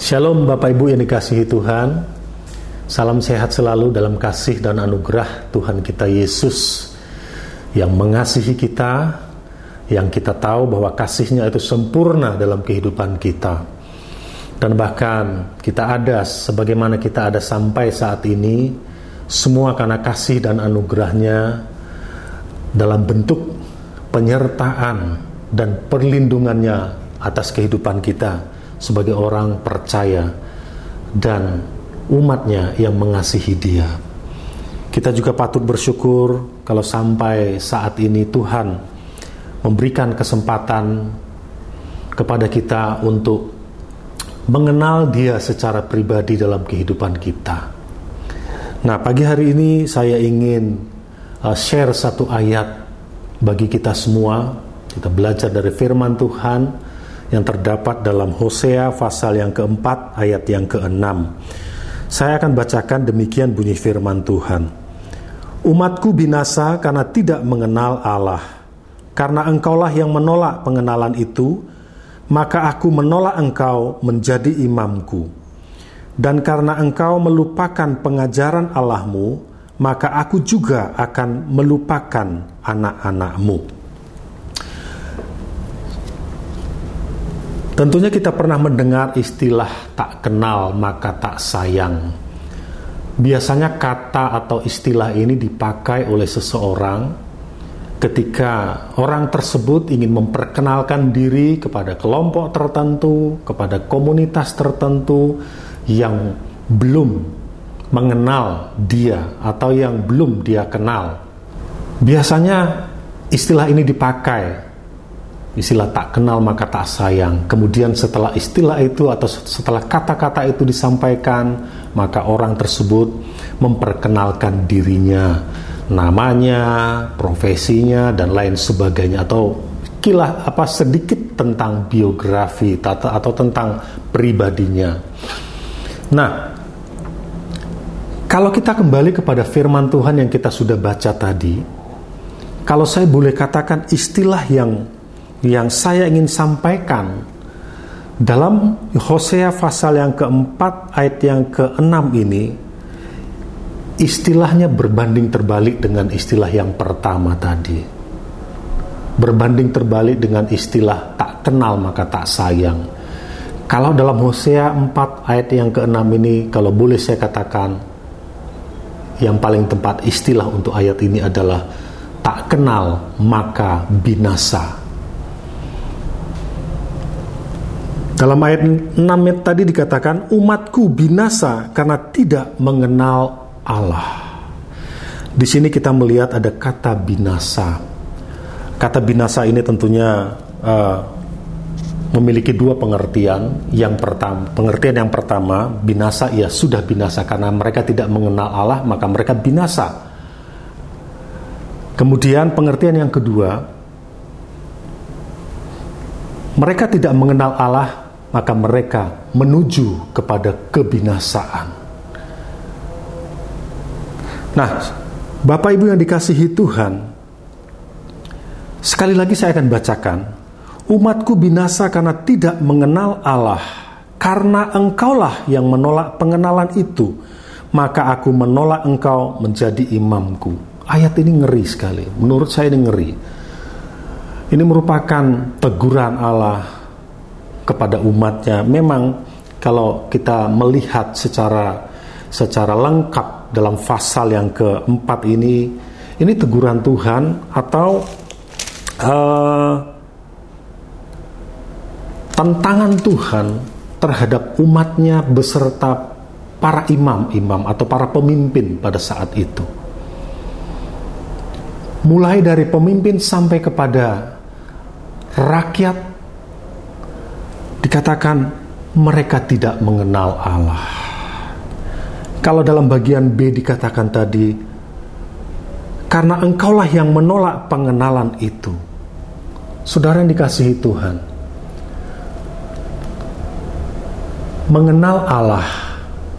Shalom Bapak Ibu yang dikasihi Tuhan. Salam sehat selalu dalam kasih dan anugerah Tuhan kita Yesus Yang mengasihi kita Yang kita tahu bahwa kasihnya itu sempurna dalam kehidupan kita. Dan bahkan kita ada sebagaimana kita ada sampai saat ini Semua karena kasih dan anugerahnya Dalam bentuk penyertaan dan perlindungannya atas kehidupan kita sebagai orang percaya dan umatnya yang mengasihi dia. Kita juga patut bersyukur kalau sampai saat ini Tuhan memberikan kesempatan kepada kita untuk mengenal dia secara pribadi dalam kehidupan kita. Nah, pagi hari ini saya ingin uh, share satu ayat bagi kita semua. Kita belajar dari firman Tuhan yang terdapat dalam Hosea pasal yang keempat ayat yang keenam. Saya akan bacakan demikian bunyi firman Tuhan. Umatku binasa karena tidak mengenal Allah. Karena engkaulah yang menolak pengenalan itu, maka aku menolak engkau menjadi imamku. Dan karena engkau melupakan pengajaran Allahmu, maka aku juga akan melupakan anak-anakmu. Tentunya kita pernah mendengar istilah tak kenal maka tak sayang. Biasanya kata atau istilah ini dipakai oleh seseorang ketika orang tersebut ingin memperkenalkan diri kepada kelompok tertentu, kepada komunitas tertentu yang belum mengenal dia atau yang belum dia kenal. Biasanya istilah ini dipakai istilah tak kenal maka tak sayang. Kemudian setelah istilah itu atau setelah kata-kata itu disampaikan, maka orang tersebut memperkenalkan dirinya, namanya, profesinya dan lain sebagainya atau kilah apa sedikit tentang biografi tata atau tentang pribadinya. Nah, kalau kita kembali kepada firman Tuhan yang kita sudah baca tadi, kalau saya boleh katakan istilah yang yang saya ingin sampaikan dalam Hosea pasal yang keempat ayat yang keenam ini istilahnya berbanding terbalik dengan istilah yang pertama tadi. Berbanding terbalik dengan istilah tak kenal maka tak sayang. Kalau dalam Hosea 4 ayat yang keenam ini kalau boleh saya katakan yang paling tepat istilah untuk ayat ini adalah tak kenal maka binasa Dalam ayat 6 tadi dikatakan umatku binasa karena tidak mengenal Allah. Di sini kita melihat ada kata binasa. Kata binasa ini tentunya uh, memiliki dua pengertian. Yang pertama, pengertian yang pertama, binasa ya sudah binasa karena mereka tidak mengenal Allah, maka mereka binasa. Kemudian pengertian yang kedua, mereka tidak mengenal Allah maka mereka menuju kepada kebinasaan. Nah, Bapak Ibu yang dikasihi Tuhan, sekali lagi saya akan bacakan, umatku binasa karena tidak mengenal Allah, karena engkaulah yang menolak pengenalan itu, maka aku menolak engkau menjadi imamku. Ayat ini ngeri sekali, menurut saya ini ngeri. Ini merupakan teguran Allah kepada umatnya. Memang kalau kita melihat secara secara lengkap dalam pasal yang keempat ini, ini teguran Tuhan atau uh, tantangan Tuhan terhadap umatnya beserta para imam-imam atau para pemimpin pada saat itu. Mulai dari pemimpin sampai kepada rakyat dikatakan mereka tidak mengenal Allah. Kalau dalam bagian B dikatakan tadi, karena engkaulah yang menolak pengenalan itu. Saudara yang dikasihi Tuhan, mengenal Allah,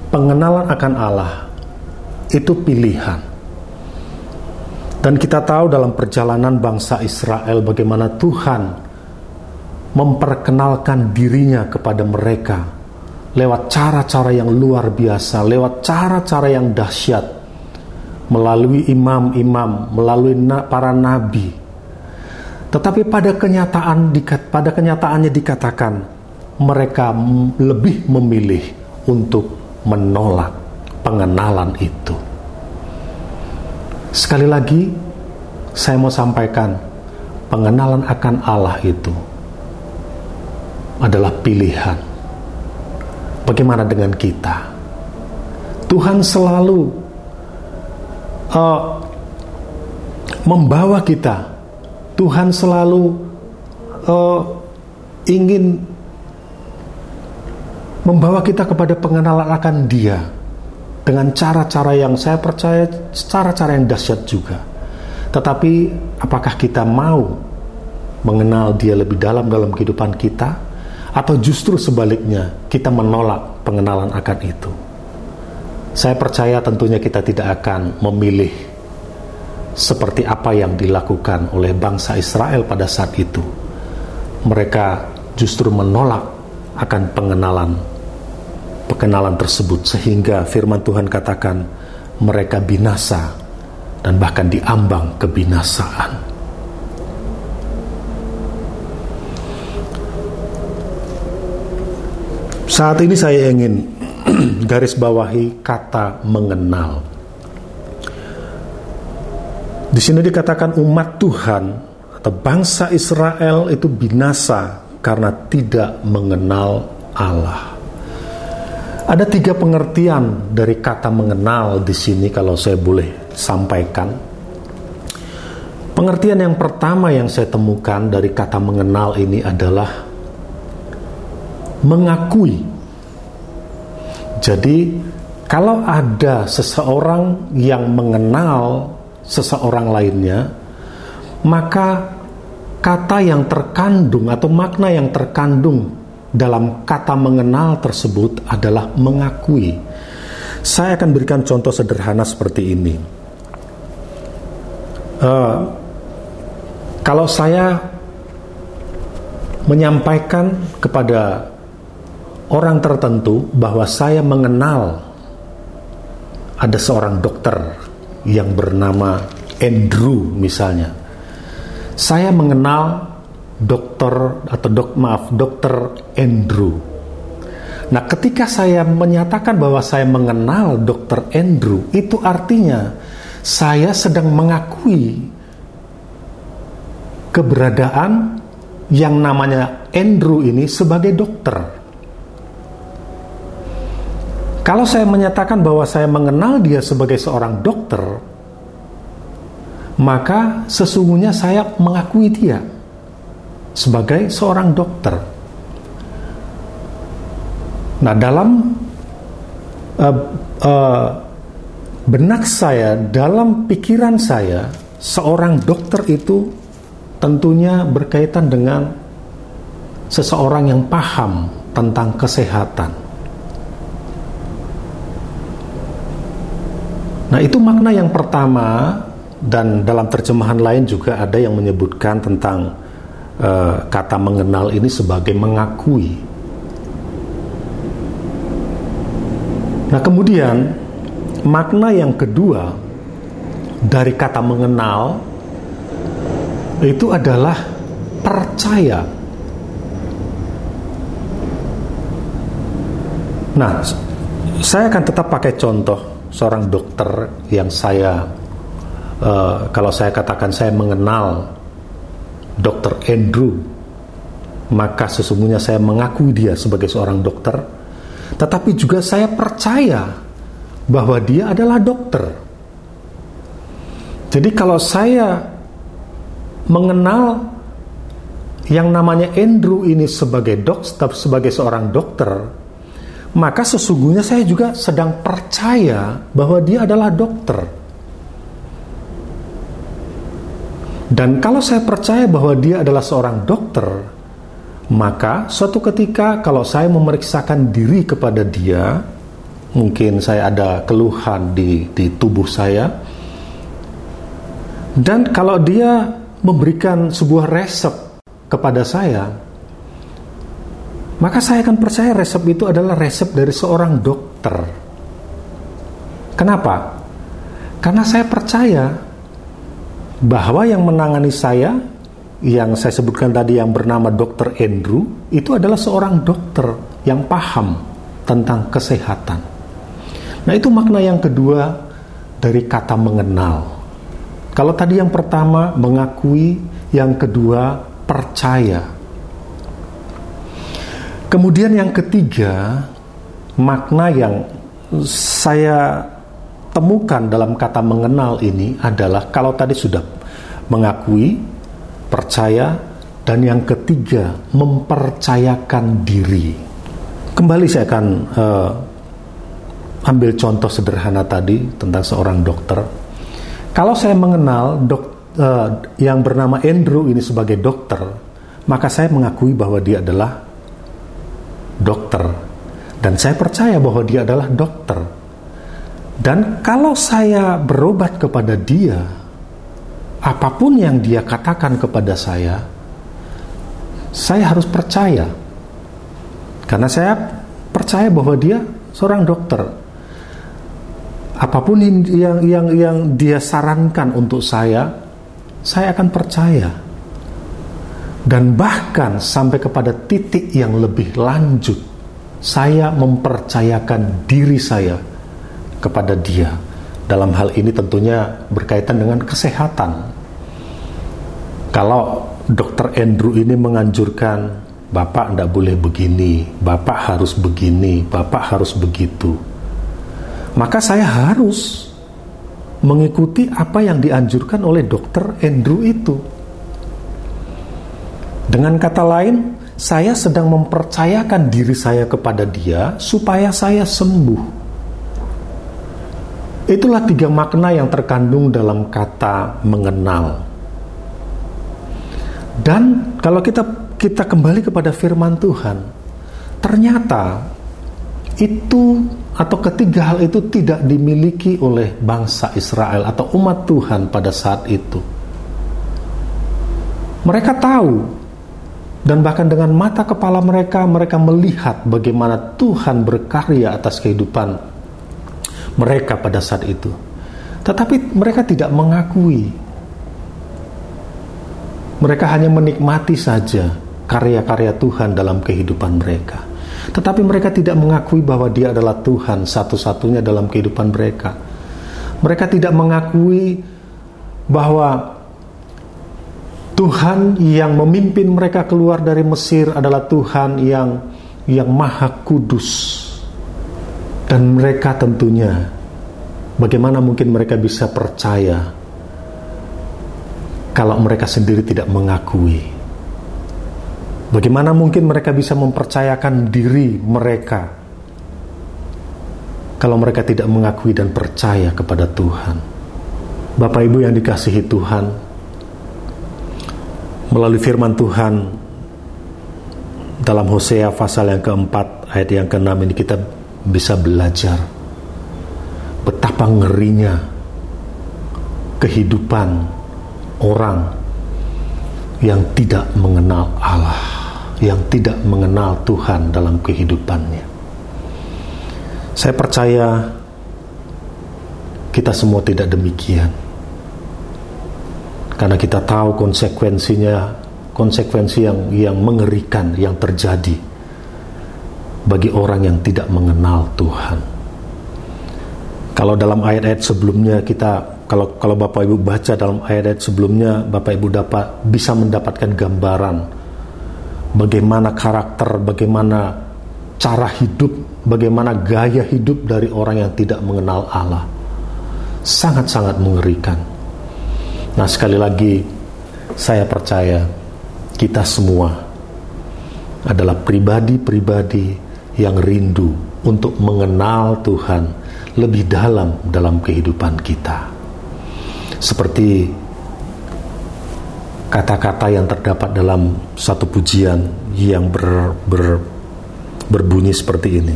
pengenalan akan Allah, itu pilihan. Dan kita tahu dalam perjalanan bangsa Israel bagaimana Tuhan memperkenalkan dirinya kepada mereka lewat cara-cara yang luar biasa, lewat cara-cara yang dahsyat, melalui imam-imam, melalui para nabi. Tetapi pada kenyataan pada kenyataannya dikatakan mereka lebih memilih untuk menolak pengenalan itu. Sekali lagi saya mau sampaikan pengenalan akan Allah itu adalah pilihan. Bagaimana dengan kita? Tuhan selalu uh, membawa kita. Tuhan selalu uh, ingin membawa kita kepada pengenalan akan Dia dengan cara-cara yang saya percaya cara-cara yang dahsyat juga. Tetapi apakah kita mau mengenal Dia lebih dalam dalam kehidupan kita atau justru sebaliknya kita menolak pengenalan akan itu. Saya percaya tentunya kita tidak akan memilih seperti apa yang dilakukan oleh bangsa Israel pada saat itu. Mereka justru menolak akan pengenalan pengenalan tersebut sehingga firman Tuhan katakan mereka binasa dan bahkan diambang kebinasaan. Saat ini saya ingin garis bawahi kata mengenal. Di sini dikatakan umat Tuhan atau bangsa Israel itu binasa karena tidak mengenal Allah. Ada tiga pengertian dari kata mengenal di sini kalau saya boleh sampaikan. Pengertian yang pertama yang saya temukan dari kata mengenal ini adalah mengakui. Jadi, kalau ada seseorang yang mengenal seseorang lainnya, maka kata yang terkandung atau makna yang terkandung dalam kata mengenal tersebut adalah mengakui. Saya akan berikan contoh sederhana seperti ini. Uh, kalau saya menyampaikan kepada orang tertentu bahwa saya mengenal ada seorang dokter yang bernama Andrew misalnya. Saya mengenal dokter atau dok maaf dokter Andrew. Nah, ketika saya menyatakan bahwa saya mengenal dokter Andrew, itu artinya saya sedang mengakui keberadaan yang namanya Andrew ini sebagai dokter. Kalau saya menyatakan bahwa saya mengenal dia sebagai seorang dokter, maka sesungguhnya saya mengakui dia sebagai seorang dokter. Nah, dalam uh, uh, benak saya, dalam pikiran saya, seorang dokter itu tentunya berkaitan dengan seseorang yang paham tentang kesehatan. Nah, itu makna yang pertama dan dalam terjemahan lain juga ada yang menyebutkan tentang uh, kata mengenal ini sebagai mengakui. Nah, kemudian makna yang kedua dari kata mengenal itu adalah percaya. Nah, saya akan tetap pakai contoh seorang dokter yang saya uh, kalau saya katakan saya mengenal dokter Andrew maka sesungguhnya saya mengakui dia sebagai seorang dokter. Tetapi juga saya percaya bahwa dia adalah dokter. Jadi kalau saya mengenal yang namanya Andrew ini sebagai dokter sebagai seorang dokter maka sesungguhnya saya juga sedang percaya bahwa dia adalah dokter. Dan kalau saya percaya bahwa dia adalah seorang dokter, maka suatu ketika kalau saya memeriksakan diri kepada dia, mungkin saya ada keluhan di, di tubuh saya, dan kalau dia memberikan sebuah resep kepada saya, maka saya akan percaya resep itu adalah resep dari seorang dokter. Kenapa? Karena saya percaya bahwa yang menangani saya, yang saya sebutkan tadi yang bernama Dr. Andrew, itu adalah seorang dokter yang paham tentang kesehatan. Nah, itu makna yang kedua dari kata mengenal. Kalau tadi yang pertama mengakui, yang kedua percaya. Kemudian yang ketiga, makna yang saya temukan dalam kata mengenal ini adalah kalau tadi sudah mengakui, percaya, dan yang ketiga mempercayakan diri. Kembali saya akan uh, ambil contoh sederhana tadi tentang seorang dokter. Kalau saya mengenal dok, uh, yang bernama Andrew ini sebagai dokter, maka saya mengakui bahwa dia adalah dokter dan saya percaya bahwa dia adalah dokter. Dan kalau saya berobat kepada dia, apa pun yang dia katakan kepada saya, saya harus percaya. Karena saya percaya bahwa dia seorang dokter. Apa pun yang yang yang dia sarankan untuk saya, saya akan percaya dan bahkan sampai kepada titik yang lebih lanjut saya mempercayakan diri saya kepada dia dalam hal ini tentunya berkaitan dengan kesehatan kalau dokter Andrew ini menganjurkan Bapak tidak boleh begini, Bapak harus begini, Bapak harus begitu. Maka saya harus mengikuti apa yang dianjurkan oleh dokter Andrew itu. Dengan kata lain, saya sedang mempercayakan diri saya kepada dia supaya saya sembuh. Itulah tiga makna yang terkandung dalam kata mengenal. Dan kalau kita kita kembali kepada firman Tuhan, ternyata itu atau ketiga hal itu tidak dimiliki oleh bangsa Israel atau umat Tuhan pada saat itu. Mereka tahu dan bahkan dengan mata kepala mereka mereka melihat bagaimana Tuhan berkarya atas kehidupan mereka pada saat itu. Tetapi mereka tidak mengakui. Mereka hanya menikmati saja karya-karya Tuhan dalam kehidupan mereka. Tetapi mereka tidak mengakui bahwa Dia adalah Tuhan satu-satunya dalam kehidupan mereka. Mereka tidak mengakui bahwa Tuhan yang memimpin mereka keluar dari Mesir adalah Tuhan yang yang maha kudus. Dan mereka tentunya bagaimana mungkin mereka bisa percaya kalau mereka sendiri tidak mengakui. Bagaimana mungkin mereka bisa mempercayakan diri mereka kalau mereka tidak mengakui dan percaya kepada Tuhan. Bapak Ibu yang dikasihi Tuhan, melalui firman Tuhan dalam Hosea pasal yang keempat ayat yang keenam ini kita bisa belajar betapa ngerinya kehidupan orang yang tidak mengenal Allah, yang tidak mengenal Tuhan dalam kehidupannya. Saya percaya kita semua tidak demikian karena kita tahu konsekuensinya konsekuensi yang yang mengerikan yang terjadi bagi orang yang tidak mengenal Tuhan. Kalau dalam ayat-ayat sebelumnya kita kalau kalau Bapak Ibu baca dalam ayat-ayat sebelumnya Bapak Ibu dapat bisa mendapatkan gambaran bagaimana karakter, bagaimana cara hidup, bagaimana gaya hidup dari orang yang tidak mengenal Allah. Sangat-sangat mengerikan. Nah, sekali lagi, saya percaya kita semua adalah pribadi-pribadi yang rindu untuk mengenal Tuhan lebih dalam dalam kehidupan kita. Seperti kata-kata yang terdapat dalam satu pujian yang ber, ber, berbunyi seperti ini.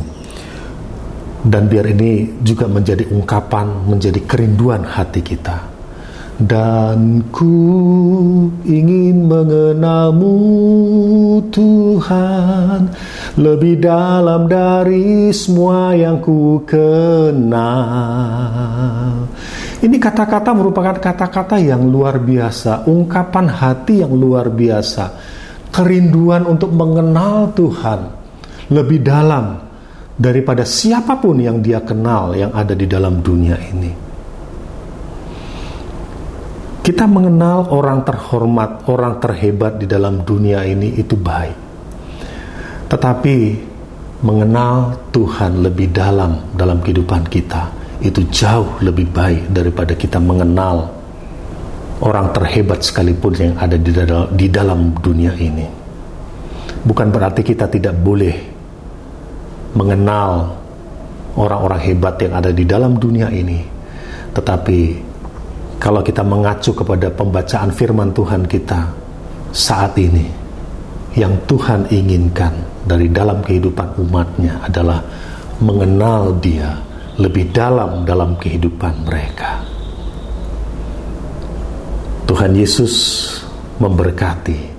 Dan biar ini juga menjadi ungkapan, menjadi kerinduan hati kita dan ku ingin mengenalmu Tuhan lebih dalam dari semua yang ku kenal. Ini kata-kata merupakan kata-kata yang luar biasa, ungkapan hati yang luar biasa, kerinduan untuk mengenal Tuhan lebih dalam daripada siapa pun yang dia kenal yang ada di dalam dunia ini. Kita mengenal orang terhormat, orang terhebat di dalam dunia ini itu baik. Tetapi mengenal Tuhan lebih dalam dalam kehidupan kita itu jauh lebih baik daripada kita mengenal orang terhebat sekalipun yang ada di dalam, di dalam dunia ini. Bukan berarti kita tidak boleh mengenal orang-orang hebat yang ada di dalam dunia ini, tetapi kalau kita mengacu kepada pembacaan firman Tuhan kita saat ini, yang Tuhan inginkan dari dalam kehidupan umatnya adalah mengenal dia lebih dalam dalam kehidupan mereka. Tuhan Yesus memberkati